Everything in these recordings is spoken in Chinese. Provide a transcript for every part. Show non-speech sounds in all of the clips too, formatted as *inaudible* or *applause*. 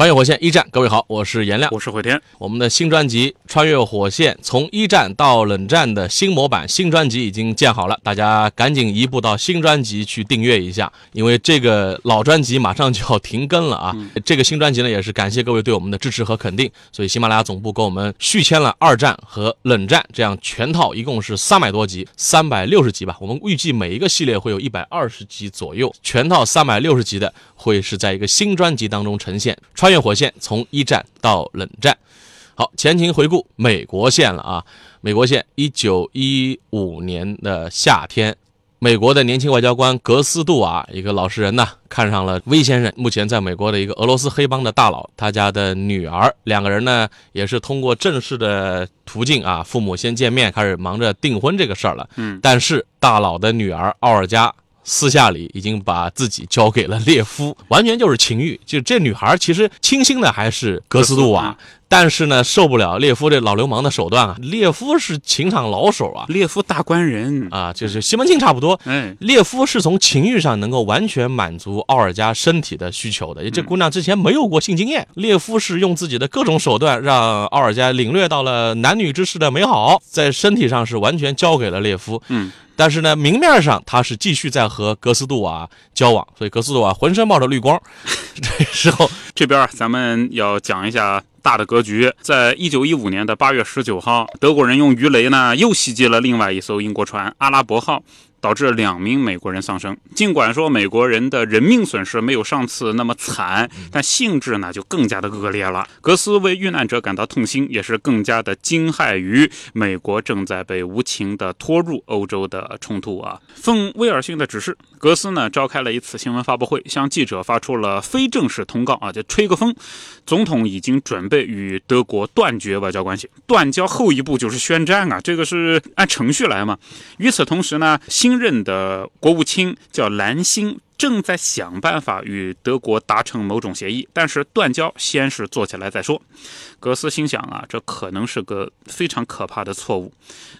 穿越火线一战，各位好，我是颜亮，我是慧天。我们的新专辑《穿越火线：从一战到冷战》的新模板新专辑已经建好了，大家赶紧移步到新专辑去订阅一下，因为这个老专辑马上就要停更了啊。这个新专辑呢，也是感谢各位对我们的支持和肯定，所以喜马拉雅总部给我们续签了二战和冷战这样全套，一共是三百多集，三百六十集吧。我们预计每一个系列会有一百二十集左右，全套三百六十集的会是在一个新专辑当中呈现。穿越火线从一战到冷战，好，前情回顾美国线了啊。美国线，一九一五年的夏天，美国的年轻外交官格斯杜瓦，一个老实人呢，看上了威先生，目前在美国的一个俄罗斯黑帮的大佬，他家的女儿，两个人呢也是通过正式的途径啊，父母先见面，开始忙着订婚这个事儿了。嗯，但是大佬的女儿奥尔加。私下里已经把自己交给了列夫，完全就是情欲。就这女孩其实倾心的还是格斯杜瓦，但是呢受不了列夫这老流氓的手段啊。列夫是情场老手啊，列夫大官人啊，就是西门庆差不多。嗯，列夫是从情欲上能够完全满足奥尔加身体的需求的。这姑娘之前没有过性经验，列夫是用自己的各种手段让奥尔加领略到了男女之事的美好，在身体上是完全交给了列夫。嗯。但是呢，明面上他是继续在和格斯杜瓦交往，所以格斯杜瓦浑身冒着绿光。*laughs* 这时候，这边咱们要讲一下大的格局。在一九一五年的八月十九号，德国人用鱼雷呢又袭击了另外一艘英国船“阿拉伯号”。导致两名美国人丧生。尽管说美国人的人命损失没有上次那么惨，但性质呢就更加的恶劣了。格斯为遇难者感到痛心，也是更加的惊骇于美国正在被无情的拖入欧洲的冲突啊。奉威尔逊的指示，格斯呢召开了一次新闻发布会，向记者发出了非正式通告啊，就吹个风。总统已经准备与德国断绝外交关系，断交后一步就是宣战啊，这个是按程序来嘛。与此同时呢，新任的国务卿叫兰辛，正在想办法与德国达成某种协议，但是断交先是做起来再说。格斯心想啊，这可能是个非常可怕的错误。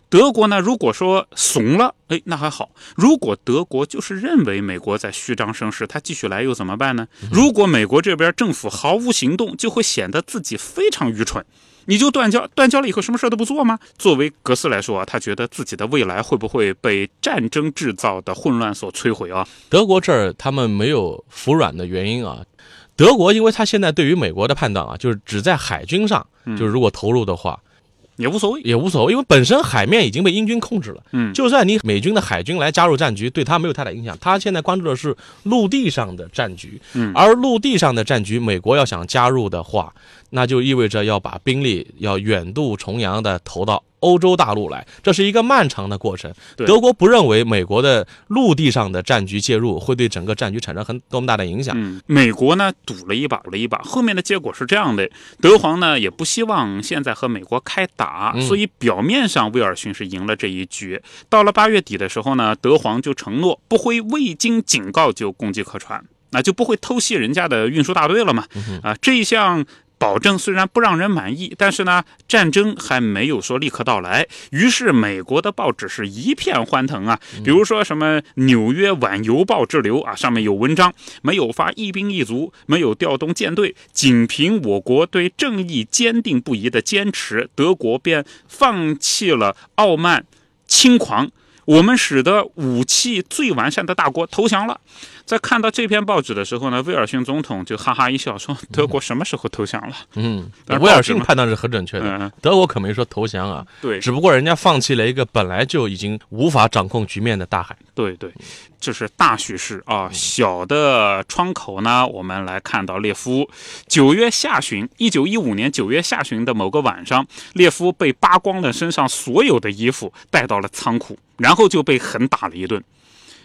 德国呢，如果说怂了，哎，那还好；如果德国就是认为美国在虚张声势，他继续来又怎么办呢？如果美国这边政府毫无行动，就会显得自己非常愚蠢。你就断交，断交了以后什么事都不做吗？作为格斯来说啊，他觉得自己的未来会不会被战争制造的混乱所摧毁啊？德国这儿他们没有服软的原因啊。德国因为他现在对于美国的判断啊，就是只在海军上，就是如果投入的话。也无所谓，也无所谓，因为本身海面已经被英军控制了。嗯，就算你美军的海军来加入战局，对他没有太大影响。他现在关注的是陆地上的战局。嗯，而陆地上的战局，美国要想加入的话，那就意味着要把兵力要远渡重洋的投到。欧洲大陆来，这是一个漫长的过程。德国不认为美国的陆地上的战局介入会对整个战局产生很多么大的影响。嗯，美国呢赌了一把，赌了一把，后面的结果是这样的：德皇呢也不希望现在和美国开打，所以表面上威尔逊是赢了这一局。到了八月底的时候呢，德皇就承诺不会未经警告就攻击客船，那就不会偷袭人家的运输大队了嘛。啊，这一项。保证虽然不让人满意，但是呢，战争还没有说立刻到来。于是美国的报纸是一片欢腾啊，比如说什么《纽约晚邮报》之流啊，上面有文章，没有发一兵一卒，没有调动舰队，仅凭我国对正义坚定不移的坚持，德国便放弃了傲慢轻狂，我们使得武器最完善的大国投降了。在看到这篇报纸的时候呢，威尔逊总统就哈哈一笑，说：“德国什么时候投降了？”嗯，威尔逊判断是很准确的。德国可没说投降啊，对，只不过人家放弃了一个本来就已经无法掌控局面的大海。对对，这是大叙事啊。小的窗口呢，我们来看到列夫九月下旬，一九一五年九月下旬的某个晚上，列夫被扒光了身上所有的衣服，带到了仓库，然后就被狠打了一顿。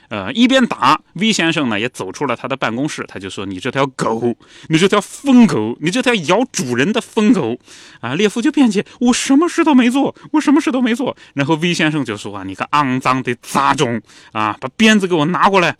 呃，一边打，V 先生呢也走出了他的办公室，他就说：“你这条狗，你这条疯狗，你这条咬主人的疯狗！”啊，列夫就辩解：“我什么事都没做，我什么事都没做。”然后 V 先生就说：“啊，你个肮脏的杂种啊，把鞭子给我拿过来。”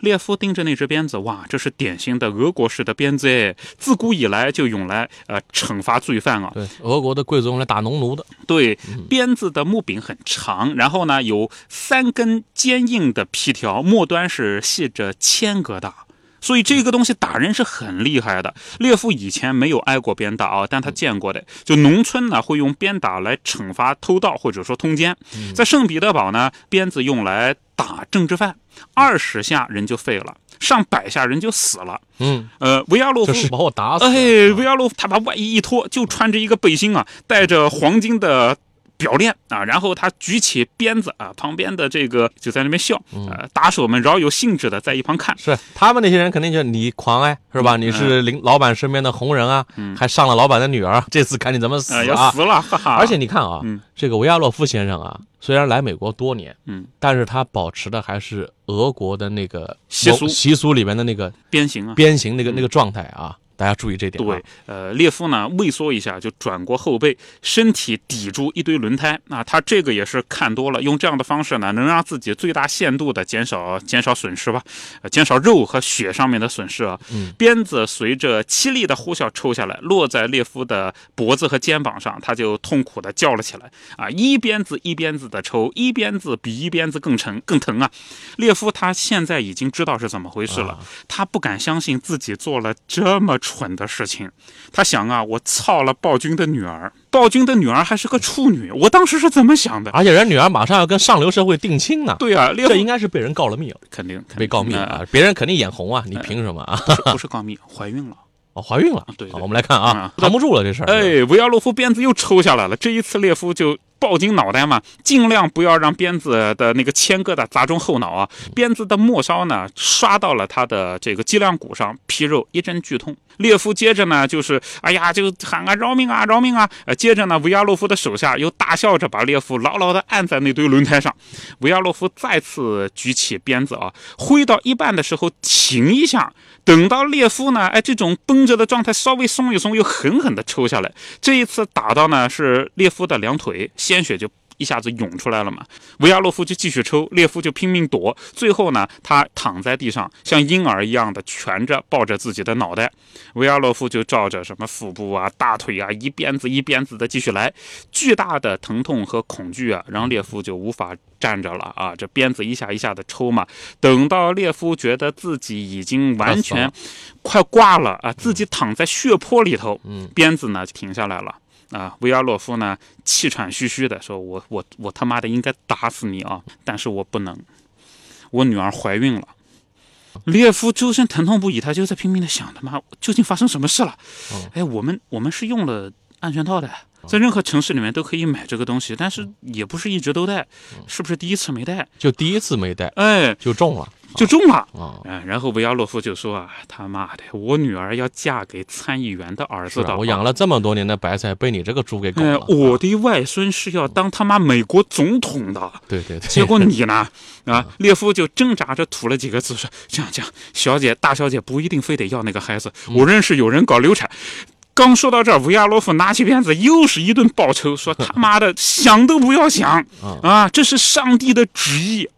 列夫盯着那只鞭子，哇，这是典型的俄国式的鞭子哎，自古以来就用来呃惩罚罪犯啊。对，俄国的贵族用来打农奴的。对，鞭子的木柄很长，然后呢有三根坚硬的皮条，末端是系着铅疙瘩，所以这个东西打人是很厉害的。列夫以前没有挨过鞭打啊，但他见过的，就农村呢会用鞭打来惩罚偷盗或者说通奸。在圣彼得堡呢，鞭子用来打政治犯，二十下人就废了，上百下人就死了。嗯，呃，维亚洛夫把我打死。哎，维亚洛夫他把外衣一脱，就穿着一个背心啊，带着黄金的表链啊，然后他举起鞭子啊，旁边的这个就在那边笑，呃，打手们饶有兴致的在一旁看。是他们那些人肯定就你狂哎，是吧？你是领老板身边的红人啊，还上了老板的女儿，*laughs* 这次看你怎么死呃，要啊！死了，哈哈！而且你看啊嗯，这个维亚洛夫先生啊，虽然来美国多年，嗯，但是他保持的还是俄国的那个习俗习俗里面的那个鞭刑啊，鞭刑那个那个状态啊，大家注意这点啊。对，呃，列夫呢畏缩一下就转过后背，身体抵住一堆轮胎。啊，他这个也是看多了，用这样的方式呢，能让自己最大限度的减少减少损失吧，呃减少肉和血上面的损失啊。嗯鞭子随着凄厉的呼啸抽下来，落在列夫的脖子和肩膀上，他就痛苦的叫了起来。啊，一鞭子一鞭子的抽，一鞭子比一鞭子更沉更疼啊！列夫他现在已经知道是怎么回事了，啊他不敢相信自己做了这么蠢的事情。他想啊，我操了暴君的女儿，暴君的女儿还是个处女，我当时是怎么想的？而且人女儿马上要跟上流社会定亲呢，对啊，这应该是被人告了密了，肯定被告密啊！别人肯定眼红啊，你凭什么啊？不是告密，怀孕了。哦，怀孕了。对我们来看啊，嗯扛不住了这事儿。哎，维亚洛夫鞭子又抽下来了。这一次，列夫就抱紧脑袋嘛，尽量不要让鞭子的那个铅疙瘩砸中后脑啊。鞭子的末梢呢，刷到了他的这个脊梁骨上，皮肉一阵剧痛。列夫接着呢，就是哎呀，就喊啊饶命啊饶命啊！呃，接着呢，维亚洛夫的手下又大笑着把列夫牢牢地按在那堆轮胎上。维亚洛夫再次举起鞭子啊，挥到一半的时候停一下，等到列夫呢，哎，这种绷着的状态稍微松一松，又狠狠地抽下来。这一次打到呢是列夫的两腿，鲜血就一下子涌出来了嘛。维亚洛夫就继续抽，列夫就拼命躲。最后呢，他躺在地上，像婴儿一样的蜷着抱着自己的脑袋。维亚洛夫就照着什么腹部啊、大腿啊，一鞭子一鞭子的继续来。巨大的疼痛和恐惧啊，让列夫就无法站着了啊！这鞭子一下一下的抽嘛。等到列夫觉得自己已经完全快挂了啊，自己躺在血泊里头，嗯，鞭子呢就停下来了。啊，维亚洛夫呢气喘吁吁的说：“我我我他妈的应该打死你啊，但是我不能，我女儿怀孕了。”列夫周身疼痛不已，他就在拼命的想：他妈究竟发生什么事了？哦哎，我们我们是用了安全套的，在任何城市里面都可以买这个东西，但是也不是一直都带，是不是第一次没带？就第一次没带哎，就中了就中了。啊！哎，然后维亚洛夫就说啊，他妈的，我女儿要嫁给参议员的儿子的，啊，我养了这么多年的白菜，被你这个猪给拱哎了。，我的外孙是要当他妈美国总统的，对对对，结果你呢？*laughs* 啊，列夫就挣扎着吐了几个字，说：“这样这样，小姐大小姐不一定非得要那个孩子，我认识有人搞流产。”刚说到这儿，维亚洛夫拿起鞭子又是一顿暴抽，说：*laughs* “他妈的，想都不要想啊！这是上帝的旨意。”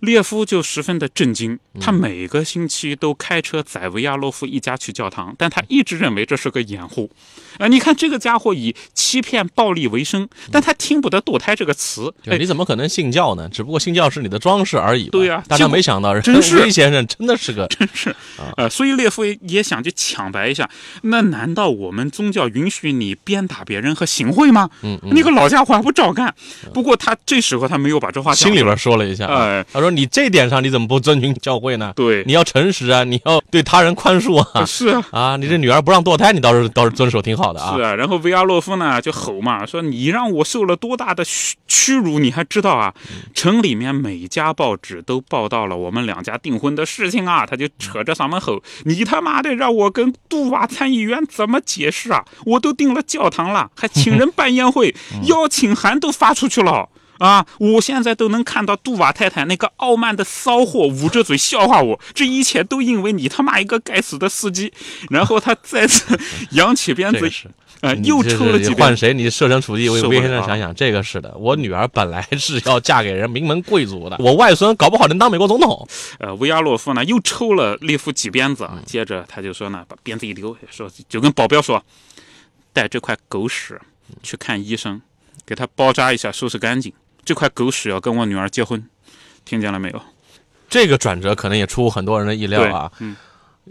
列夫就十分的震惊，他每个星期都开车载维亚洛夫一家去教堂，但他一直认为这是个掩护。啊、你看这个家伙以欺骗、暴力为生，但他听不得堕胎这个词。就哎，你怎么可能信教呢？只不过信教是你的装饰而已。对呀大家没想到，人真是威先生真的是个真是呃，所以列夫也想去抢白一下。那难道我们宗教允许你鞭打别人和行贿吗？嗯嗯，你个老家伙还不照干？不过他这时候他没有把这话心里边说了一下啊，哎他说你这点上你怎么不遵循教会呢？对你要诚实啊，你要对他人宽恕啊。是啊。啊，你这女儿不让堕胎，你倒是倒是遵守挺好的啊是。啊，然后维亚洛夫呢就吼嘛，说你让我受了多大的屈屈辱，你还知道啊？城里面每家报纸都报道了我们两家订婚的事情啊，他就扯着嗓门吼：“你他妈的让我跟杜瓦参议员怎么解释啊？我都订了教堂了，还请人办宴会，邀请函都发出去了。”啊！我现在都能看到杜瓦太太那个傲慢的骚货捂着嘴笑话我，这一切都因为你他妈一个该死的司机。然后他再次 *laughs* 扬起鞭子，呃，又抽了几鞭换谁？你设身处地为魏先生想想，这个是的。我女儿本来是要嫁给人名门贵族的，*laughs* 我外孙搞不好能当美国总统。呃，维亚洛夫呢又抽了列夫几鞭子，接着他就说呢，把鞭子一丢，说就跟保镖说，带这块狗屎去看医生，给他包扎一下，收拾干净。这块狗屎要跟我女儿结婚，听见了没有？这个转折可能也出乎很多人的意料啊。嗯，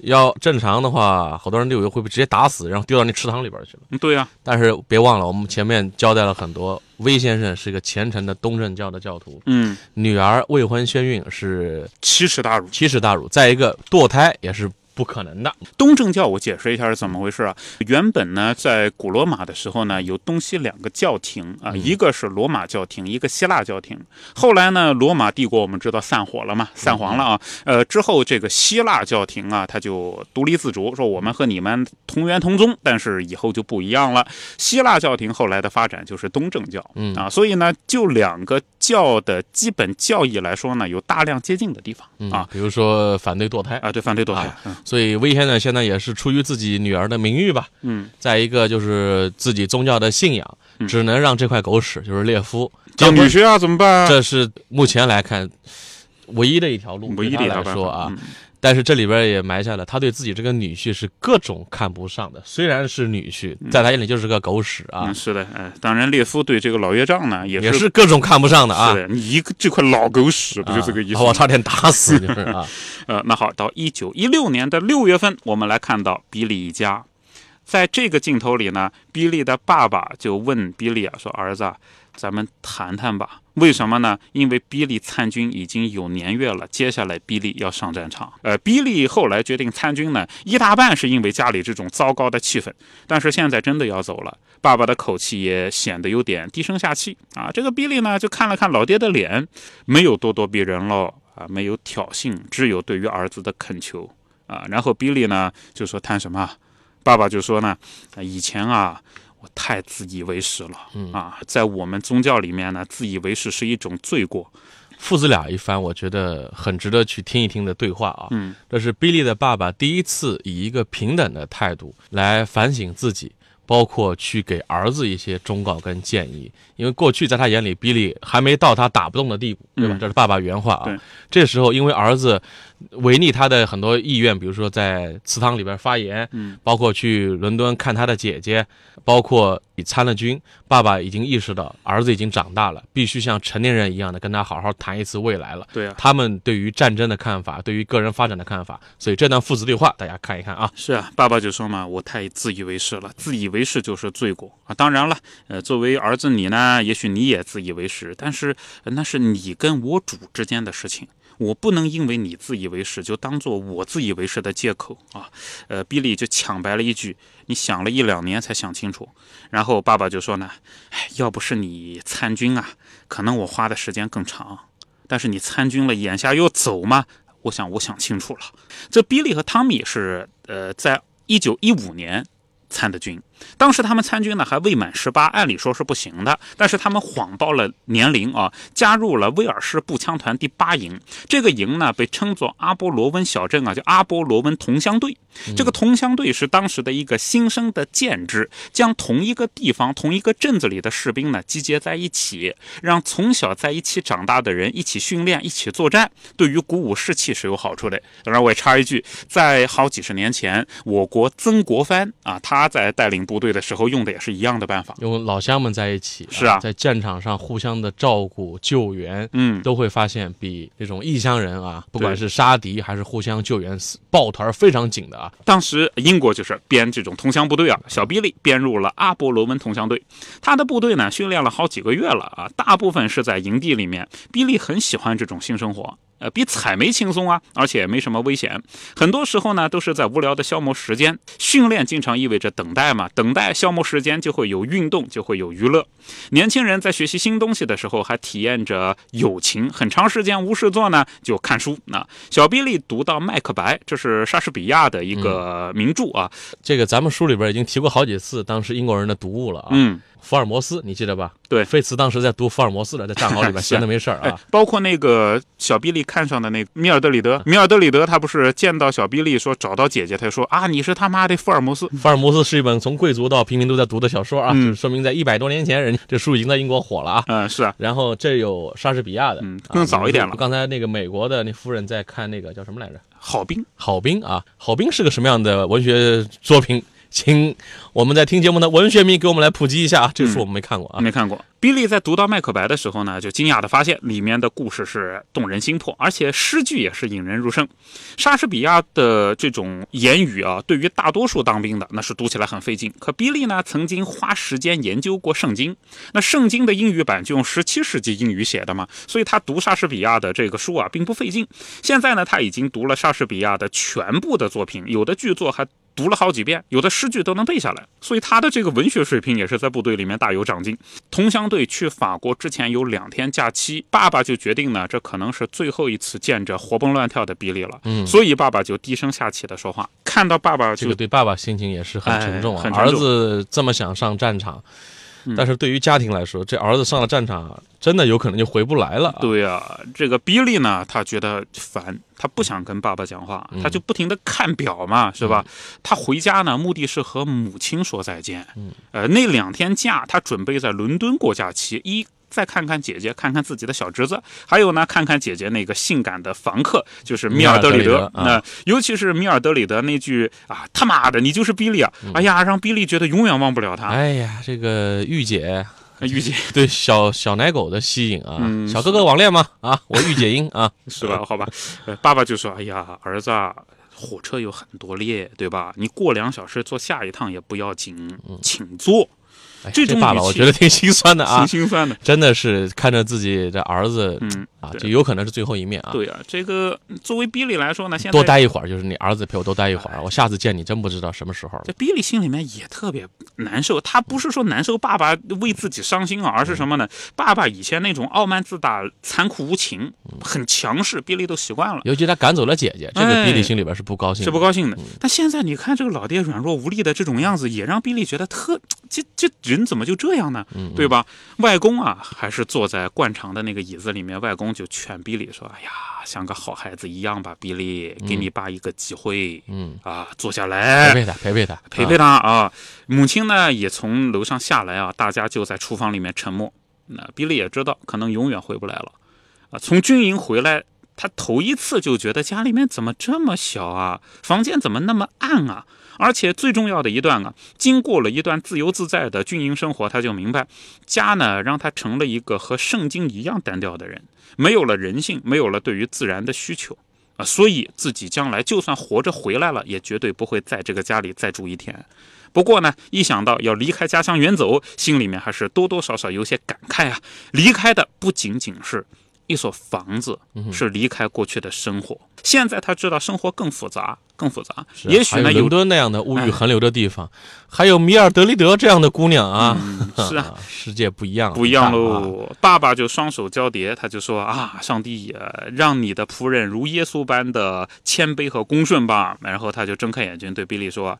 要正常的话，好多人就以为会被直接打死，然后丢到那池塘里边去了。对呀。但是别忘了，我们前面交代了很多，威先生是一个虔诚的东正教的教徒。嗯。女儿未婚先孕是奇耻大辱，奇耻大辱。再一个堕胎也是。不可能的。东正教，我解释一下是怎么回事啊？原本呢，在古罗马的时候呢，有东西两个教廷啊，一个是罗马教廷，一个希腊教廷。后来呢，罗马帝国我们知道散伙了嘛，散黄了啊。呃，之后这个希腊教廷啊，他就独立自主，说我们和你们同源同宗，但是以后就不一样了。希腊教廷后来的发展就是东正教，嗯啊，所以呢，就两个教的基本教义来说呢，有大量接近的地方啊，比如说反对堕胎啊，对，反对堕胎。所以威先生现在也是出于自己女儿的名誉吧，嗯，再一个就是自己宗教的信仰，只能让这块狗屎就是列夫叫女婿啊，怎么办？这是目前来看唯一的一条路，唯一的来说啊。但是这里边也埋下了他对自己这个女婿是各种看不上的，虽然是女婿，在他眼里就是个狗屎啊。是的，哎，当然列夫对这个老岳丈呢也是也是各种看不上的啊。是的，你一个这块老狗屎，不就这个意思？我差点打死你啊！*laughs* *laughs* 呃，那好，到一九一六年的六月份，我们来看到比利一家，在这个镜头里呢，比利的爸爸就问比利啊，说儿子。咱们谈谈吧，为什么呢？因为比利参军已经有年月了，接下来比利要上战场。呃，比利后来决定参军呢，一大半是因为家里这种糟糕的气氛，但是现在真的要走了，爸爸的口气也显得有点低声下气啊。这个比利呢，就看了看老爹的脸，没有咄咄逼人了啊，没有挑衅，只有对于儿子的恳求啊。然后比利呢就说谈什么？爸爸就说呢，以前啊。我太自以为是了，啊，在我们宗教里面呢，自以为是是一种罪过。父子俩一番，我觉得很值得去听一听的对话啊。嗯，这是比利的爸爸第一次以一个平等的态度来反省自己，包括去给儿子一些忠告跟建议。因为过去在他眼里，比利还没到他打不动的地步，对吧？这是爸爸原话啊。这时候因为儿子。违逆他的很多意愿，比如说在祠堂里边发言，嗯，包括去伦敦看他的姐姐，包括你参了军，爸爸已经意识到儿子已经长大了，必须像成年人一样的跟他好好谈一次未来了。对啊，他们对于战争的看法，对于个人发展的看法，所以这段父子对话大家看一看啊。是啊，爸爸就说嘛，我太自以为是了，自以为是就是罪过啊。当然了，呃，作为儿子你呢，也许你也自以为是，但是那是你跟我主之间的事情。我不能因为你自以为是，就当做我自以为是的借口啊！呃，比利就抢白了一句：“你想了一两年才想清楚。”然后爸爸就说呢：“哎，要不是你参军啊，可能我花的时间更长。但是你参军了，眼下又走嘛，我想我想清楚了。这比利和汤米是呃，在一九一五年参的军。”当时他们参军呢，还未满十八，按理说是不行的。但是他们谎报了年龄啊，加入了威尔士步枪团第八营。这个营呢，被称作阿波罗温小镇啊，叫阿波罗温同乡队。这个同乡队是当时的一个新生的建制，将同一个地方、同一个镇子里的士兵呢集结在一起，让从小在一起长大的人一起训练、一起作战，对于鼓舞士气是有好处的。当然，我也插一句，在好几十年前，我国曾国藩啊，他在带领。部队的时候用的也是一样的办法，用老乡们在一起，是啊，在战场上互相的照顾救援，嗯，都会发现比这种异乡人啊，不管是杀敌还是互相救援，抱团非常紧的啊。当时英国就是编这种同乡部队啊，小比利编入了阿波罗门同乡队，他的部队呢训练了好几个月了啊，大部分是在营地里面，比利很喜欢这种新生活。呃，比采煤轻松啊，而且没什么危险。很多时候呢，都是在无聊的消磨时间。训练经常意味着等待嘛，等待消磨时间，就会有运动，就会有娱乐。年轻人在学习新东西的时候，还体验着友情。很长时间无事做呢，就看书。那小比利读到《麦克白》，这是莎士比亚的一个名著啊。这个咱们书里边已经提过好几次，当时英国人的读物了啊。嗯，福尔摩斯，你记得吧？对费茨当时在读福尔摩斯的，在战壕里边 *laughs* 闲着没事儿哎啊。，包括那个小比利看上的那个米尔德里德，米尔德里德他不是见到小比利说找到姐姐，他就说啊，你是他妈的福尔摩斯。福尔摩斯是一本从贵族到平民都在读的小说啊，嗯就说明在一百多年前，人家这书已经在英国火了啊。嗯，是啊，然后这有莎士比亚的，更早一点了刚才那个美国的那夫人在看那个叫什么来着？好兵。好兵啊，好兵是个什么样的文学作品？请我们在听节目的文学迷给我们来普及一下啊，这个书我们没看过啊。没看过。比利在读到《麦克白》的时候呢，就惊讶地发现里面的故事是动人心魄，而且诗句也是引人入胜。莎士比亚的这种言语啊，对于大多数当兵的那是读起来很费劲。可比利呢，曾经花时间研究过圣经，那圣经的英语版就用十七世纪英语写的嘛，所以他读莎士比亚的这个书啊，并不费劲。现在呢，他已经读了莎士比亚的全部的作品，有的剧作还读了好几遍，有的诗句都能背下来，所以他的这个文学水平也是在部队里面大有长进。同乡队去法国之前有两天假期，爸爸就决定呢，这可能是最后一次见着活蹦乱跳的比利了，嗯所以爸爸就低声下气的说话。看到爸爸就这个对爸爸心情也是很沉重啊，哎很沉重儿子这么想上战场，嗯但是对于家庭来说，这儿子上了战场，真的有可能就回不来了啊。对啊，这个比利呢，他觉得烦，他不想跟爸爸讲话，嗯他就不停的看表嘛，是吧？他回家呢，目的是和母亲说再见。嗯，呃，那两天假，他准备在伦敦过假期，一。再看看姐姐，看看自己的小侄子，还有呢，看看姐姐那个性感的房客，就是米尔德里德。啊那、尤其是米尔德里德那句啊，他妈的，你就是比利啊！哎呀，让比利觉得永远忘不了他。嗯哎呀，这个御姐御姐 *laughs* 对小小奶狗的吸引啊，嗯小哥哥网恋吗？啊，我御姐音啊，*laughs* 是吧？好吧，呃，爸爸就说：“哎呀，儿子啊，火车有很多列，对吧？你过两小时坐下一趟也不要紧，请坐。哎这种爸爸我觉得挺心酸的啊挺，心酸的。真的是看着自己的儿子嗯，啊，就有可能是最后一面啊。对啊，这个作为比利来说呢，现在多待一会儿，就是你儿子陪我多待一会儿，我下次见你真不知道什么时候了。这比利心里面也特别难受，他不是说难受爸爸为自己伤心啊，而是什么呢？爸爸以前那种傲慢自大、残酷无情、很强势，比利都习惯了。尤其他赶走了姐姐，这个哎比利心里边是不高兴的，是不高兴的。但现在你看这个老爹软弱无力的这种样子，也让比利觉得特这这人怎么就这样呢？对吧？外公啊，还是坐在惯常的那个椅子里面，外公就劝比利说：“哎呀，像个好孩子一样吧，比利，给你爸一个机会，嗯，啊，坐下陪来。”陪他，陪陪他，陪陪他啊！母亲呢也从楼上下来啊，大家就在厨房里面沉默。那比利也知道，可能永远回不来了啊。从军营回来，他头一次就觉得家里面怎么这么小啊，房间怎么那么暗啊？而且最重要的一段啊，经过了一段自由自在的军营生活，他就明白，家呢让他成了一个和圣经一样单调的人，没有了人性，没有了对于自然的需求。啊，所以自己将来就算活着回来了，也绝对不会在这个家里再住一天。不过呢，一想到要离开家乡远走，心里面还是多多少少有些感慨啊。离开的不仅仅是一所房子，是离开过去的生活。现在他知道生活更复杂，更复杂。也许呢还有伦敦那样的物欲横流的地方，还有米尔德里德这样的姑娘啊，嗯是 *laughs* 啊，世界不一样，不一样。喽。爸爸就双手交叠，他就说啊，上帝也让你的仆人如耶稣般的谦卑和恭顺吧。然后他就睁开眼睛对比利说：“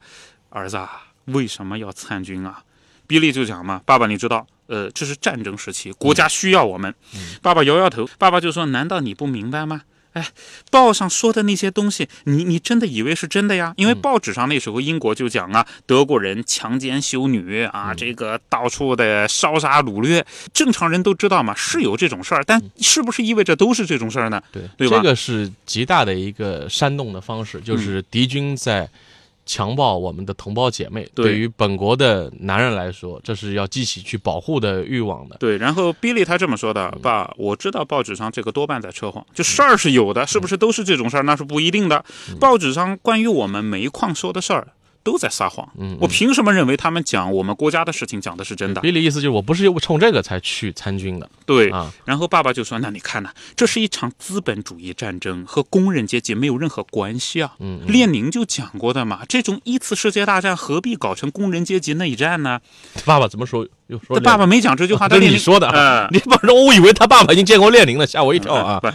儿子啊，为什么要参军啊？”比利就讲嘛，爸爸你知道，呃，这是战争时期，国家需要我们。爸爸摇摇头，爸爸就说：“难道你不明白吗？”哎，报上说的那些东西，你你真的以为是真的呀？因为报纸上那时候英国就讲啊，德国人强奸修女啊，这个到处的烧杀掳掠，正常人都知道嘛，是有这种事儿，但是不是意味着都是这种事儿呢？对，对吧这个是极大的一个煽动的方式，就是敌军在强暴我们的同胞姐妹。对于本国的男人来说，这是要激起去保护的欲望的。对，然后比利他这么说的，爸，我知道报纸上这个多半在扯谎，就事儿是有的，是不是都是这种事儿？那是不一定的。报纸上关于我们煤矿说的事儿都在撒谎，嗯，我凭什么认为他们讲我们国家的事情讲的是真的？比利意思就是我不是冲这个才去参军的对，啊，然后爸爸就说：“那你看呐、这是一场资本主义战争，和工人阶级没有任何关系啊。嗯，列宁就讲过的嘛，这种一次世界大战何必搞成工人阶级内战呢？爸爸怎么说又说他爸爸没讲这句话，这是你说的啊呃，你不是我以为他爸爸已经见过列宁了，吓我一跳啊！不，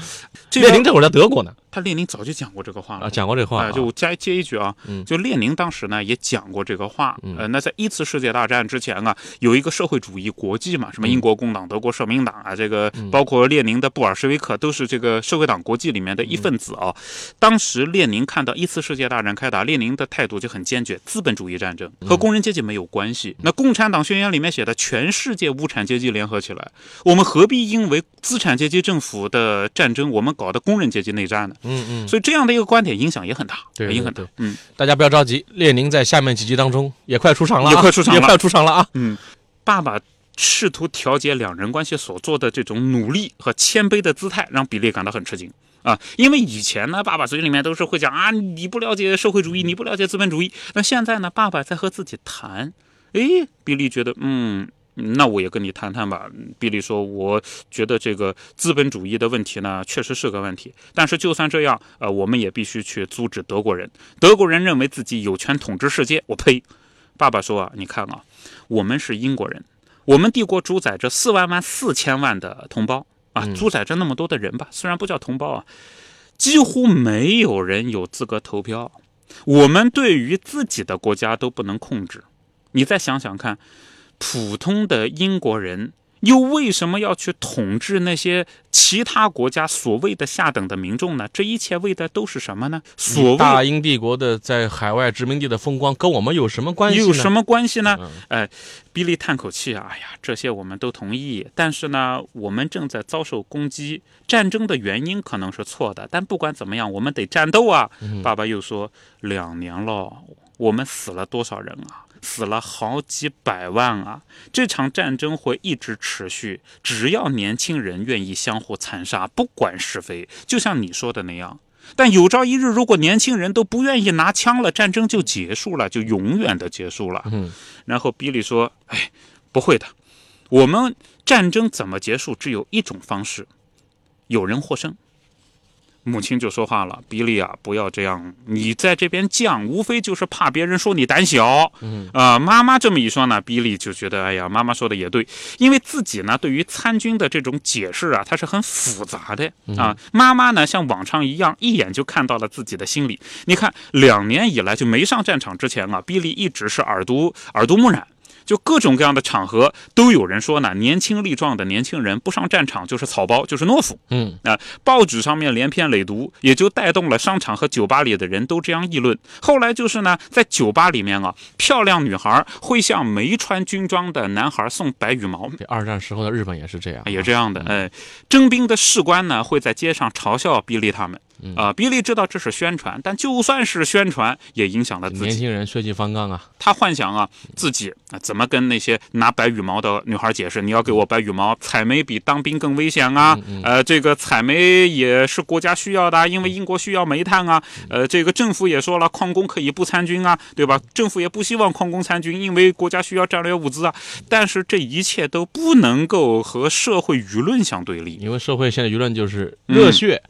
这个列宁这会儿在德国呢他列宁早就讲过这个话了啊，。讲过这话啊，啊，就加接一句啊，嗯就列宁当时呢也讲过这个话。嗯呃，那在一次世界大战之前啊，有一个社会主义国际嘛，什么英国工党、德国社民党啊，这个嗯包括列宁的布尔什维克都是这个社会党国际里面的一份子啊。当时列宁看到一次世界大战开打，列宁的态度就很坚决，资本主义战争和工人阶级没有关系。那共产党宣言里面写的，全世界无产阶级联合起来，我们何必因为资产阶级政府的战争，我们搞的工人阶级内战呢？嗯嗯，所以这样的一个观点影响也很大，对影响很大。嗯大家不要着急，列宁在下面几集当中也快出场了啊，也快出场了也快出场了啊！嗯，爸爸试图调节两人关系所做的这种努力和谦卑的姿态，让比利感到很吃惊。啊，因为以前呢，爸爸嘴里面都是会讲啊，你不了解社会主义，你不了解资本主义。那现在呢，爸爸在和自己谈，诶，比利觉得，嗯，那我也跟你谈谈吧。比利说，我觉得这个资本主义的问题呢，确实是个问题。但是就算这样，呃，我们也必须去阻止德国人。德国人认为自己有权统治世界，我呸！爸爸说啊，你看啊，我们是英国人，我们帝国主宰着四万万四千万的同胞啊，嗯主宰着那么多的人吧，虽然不叫同胞啊，几乎没有人有资格投票。我们对于自己的国家都不能控制。你再想想看，普通的英国人又为什么要去统治那些其他国家所谓的下等的民众呢？这一切为的都是什么呢？所谓大英帝国的在海外殖民地的风光跟我们有什么关系？有什么关系呢？嗯哎，比利叹口气啊，哎呀，这些我们都同意，但是呢，我们正在遭受攻击，战争的原因可能是错的，但不管怎么样，我们得战斗啊。嗯爸爸又说，两年了，我们死了多少人啊？死了好几百万啊！这场战争会一直持续，只要年轻人愿意相互残杀，不管是非，就像你说的那样。但有朝一日，如果年轻人都不愿意拿枪了，战争就结束了，就永远的结束了。嗯然后比利说：“哎，不会的，我们战争怎么结束？只有一种方式，有人获胜。”母亲就说话了：“比利啊，不要这样，你在这边犟，无非就是怕别人说你胆小。嗯啊、妈妈这么一说呢，比利就觉得，哎呀，妈妈说的也对，因为自己呢对于参军的这种解释啊，它是很复杂的啊。妈妈呢像往常一样，一眼就看到了自己的心理。你看，两年以来就没上战场之前啊，比利一直是耳濡耳濡目染。就各种各样的场合都有人说呢，年轻力壮的年轻人不上战场就是草包，就是懦夫。嗯啊、报纸上面连篇累牍，也就带动了商场和酒吧里的人都这样议论。后来就是呢，在酒吧里面啊，漂亮女孩会向没穿军装的男孩送白羽毛，二战时候的日本也是这样，也这样的。哎，征兵的士官呢会在街上嘲笑比利他们。嗯啊、比利知道这是宣传，但就算是宣传，也影响了自己年。轻人血气方刚啊，他幻想啊，自己啊怎么跟那些拿白羽毛的女孩解释？你要给我白羽毛，采煤比当兵更危险啊！呃，这个采煤也是国家需要的啊，因为英国需要煤炭啊。呃，这个政府也说了，矿工可以不参军啊，对吧？政府也不希望矿工参军，因为国家需要战略物资啊。但是这一切都不能够和社会舆论相对立。因为社会现在舆论就是热血、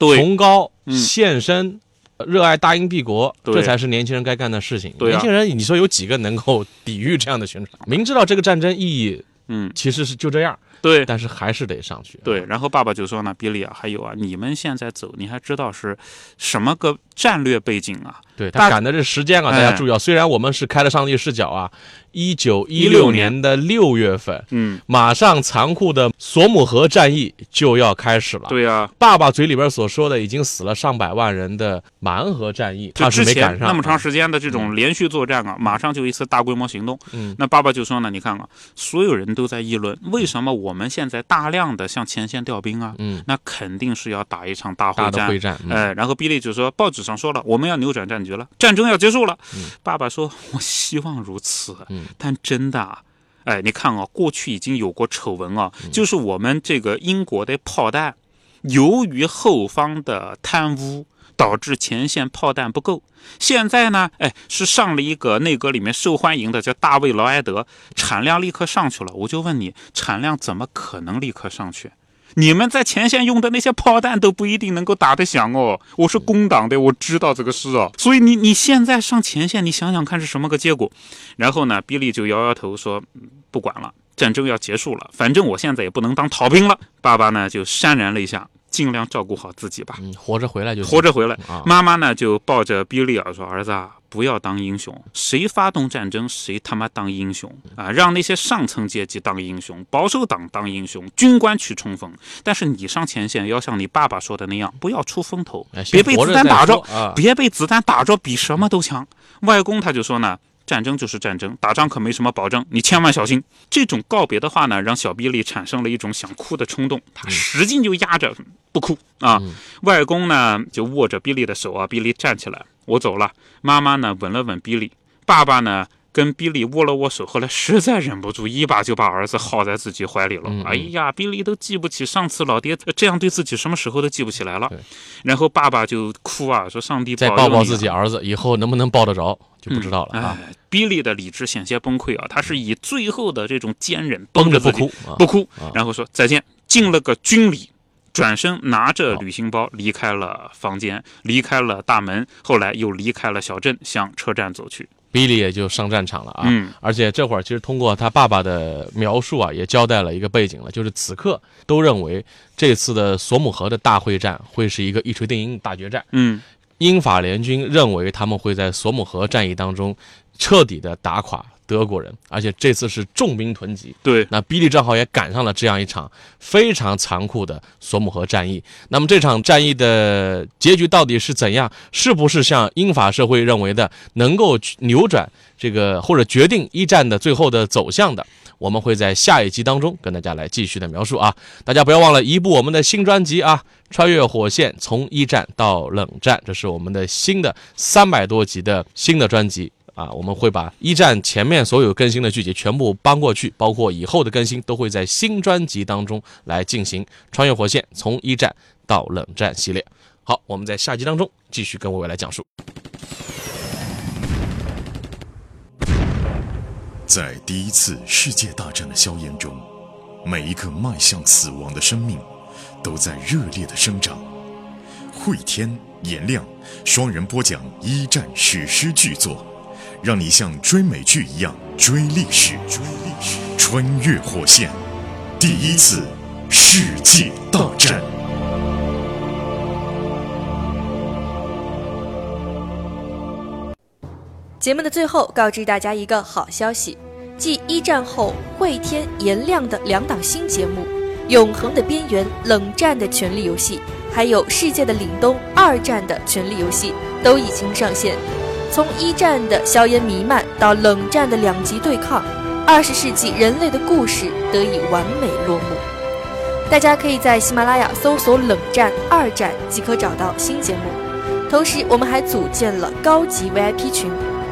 对，崇高、嗯献身。热爱大英帝国，这才是年轻人该干的事情。对啊年轻人，你说有几个能够抵御这样的宣传？*laughs* 明知道这个战争意义嗯，其实是就这样，对。但是还是得上去。对，然后爸爸就说呢，比利啊，还有啊，你们现在走，你还知道是什么个战略背景啊？大对他赶的这时间啊，大家哎注意啊！虽然我们是开了上帝视角啊，一九一16六年的六月份，嗯，马上残酷的索姆河战役就要开始了。对啊，爸爸嘴里边所说的已经死了上百万人的蛮河战役，他是之前没赶上那么长时时间的这种连续作战啊，马上就一次大规模行动。嗯那爸爸就说呢，你看啊，所有人都在议论，为什么我们现在大量的向前线调兵啊？嗯，那肯定是要打一场大大会战。的会战，嗯哎，然后比利就说，报纸上说了，我们要扭转战局了，战争要结束了。嗯爸爸说，我希望如此，嗯但真的啊。哎，你看啊，过去已经有过丑闻啊，嗯就是我们这个英国的炮弹，由于后方的贪污，导致前线炮弹不够。现在呢，哎，是上了一个内阁里面受欢迎的叫大卫劳埃德，产量立刻上去了。我就问你，产量怎么可能立刻上去？你们在前线用的那些炮弹都不一定能够打得响哦。我是工党的，我知道这个事哦。所以你你现在上前线，你想想看是什么个结果？然后呢，比利就摇摇头说：“不管了，战争要结束了，反正我现在也不能当逃兵了。”爸爸呢就潸然泪下。尽量照顾好自己吧，嗯，活着回来就活着回来。妈妈呢就抱着比利尔说：“儿子啊，不要当英雄，谁发动战争谁他妈当英雄啊！让那些上层阶级当英雄，保守党当英雄，军官去冲锋。但是你上前线要像你爸爸说的那样，不要出风头，别被子弹打着，别被子弹打着，比什么都强。”外公他就说呢。战争就是战争，打仗可没什么保证，你千万小心。这种告别的话呢，让小比利产生了一种想哭的冲动，他使劲就压着不哭啊。外公呢就握着比利的手啊，比利站起来，我走了。妈妈呢吻了吻比利，爸爸呢。跟比利握了握手，后来实在忍不住，一把就把儿子薅在自己怀里了。哎呀，比利都记不起上次老爹这样对自己什么时候都记不起来了。然后爸爸就哭啊，说上帝再抱抱自己儿子，以后能不能抱得着就不知道了啊。比利的理智险些崩溃啊，他是以最后的这种坚韧绷着不哭不哭，然后说再见，敬了个军礼，转身拿着旅行包离开了房间，离开了大门，后来又离开了小镇，向车站走去。比利也就上战场了啊，而且这会儿其实通过他爸爸的描述啊，也交代了一个背景了，就是此刻都认为这次的索姆河的大会战会是一个一锤定音的大决战。嗯，英法联军认为他们会在索姆河战役当中彻底的打垮。德国人，而且这次是重兵囤积。对，那比利正好也赶上了这样一场非常残酷的索姆河战役。那么这场战役的结局到底是怎样？是不是像英法社会认为的，能够扭转这个或者决定一战的最后的走向的？我们会在下一集当中跟大家来继续的描述啊！大家不要忘了一部我们的新专辑啊，《穿越火线：从一战到冷战》，这是我们的新的三百多集的新的专辑。啊，我们会把一战前面所有更新的剧集全部搬过去，包括以后的更新都会在新专辑当中来进行穿越火线，从一战到冷战系列。好，我们在下集当中继续跟各位来讲述。在第一次世界大战的硝烟中，每一个迈向死亡的生命都在热烈的生长。会天、颜亮双人播讲一战史诗巨作。让你像追美剧一样追历史，追历史，穿越火线，第一次世界大战。节目的最后，告知大家一个好消息：继一战后汇天、颜亮的两档新节目《永恒的边缘》《冷战的权力游戏》，还有《世界的凛冬》二战的权力游戏，都已经上线。从一战的硝烟弥漫到冷战的两极对抗，二十世纪人类的故事得以完美落幕。大家可以在喜马拉雅搜索“冷战二战”即可找到新节目。同时，我们还组建了高级 VIP 群，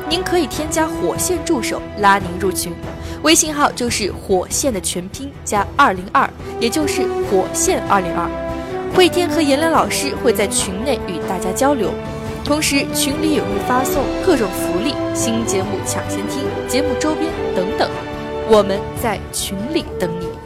您可以添加“火线助手”拉您入群，微信号就是“火线”的全拼加二零二，也就是“火线二零二”。慧天和颜良老师会在群内与大家交流。同时，群里也会发送各种福利、新节目抢先听、节目周边等等，我们在群里等你。